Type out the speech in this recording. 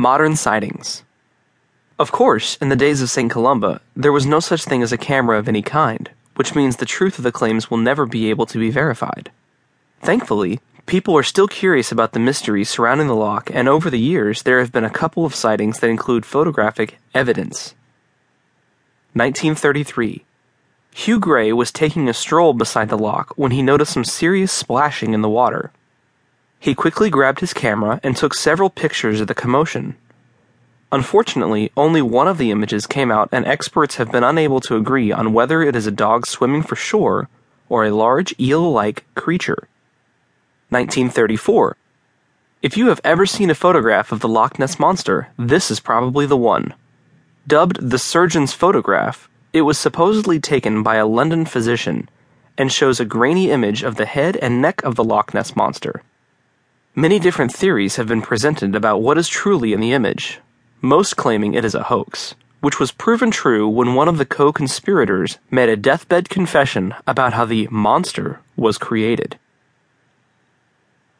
Modern sightings. Of course, in the days of St. Columba, there was no such thing as a camera of any kind, which means the truth of the claims will never be able to be verified. Thankfully, people are still curious about the mystery surrounding the loch, and over the years, there have been a couple of sightings that include photographic evidence. 1933. Hugh Gray was taking a stroll beside the loch when he noticed some serious splashing in the water. He quickly grabbed his camera and took several pictures of the commotion. Unfortunately, only one of the images came out, and experts have been unable to agree on whether it is a dog swimming for shore or a large eel like creature. 1934. If you have ever seen a photograph of the Loch Ness Monster, this is probably the one. Dubbed the surgeon's photograph, it was supposedly taken by a London physician and shows a grainy image of the head and neck of the Loch Ness Monster. Many different theories have been presented about what is truly in the image, most claiming it is a hoax, which was proven true when one of the co conspirators made a deathbed confession about how the monster was created.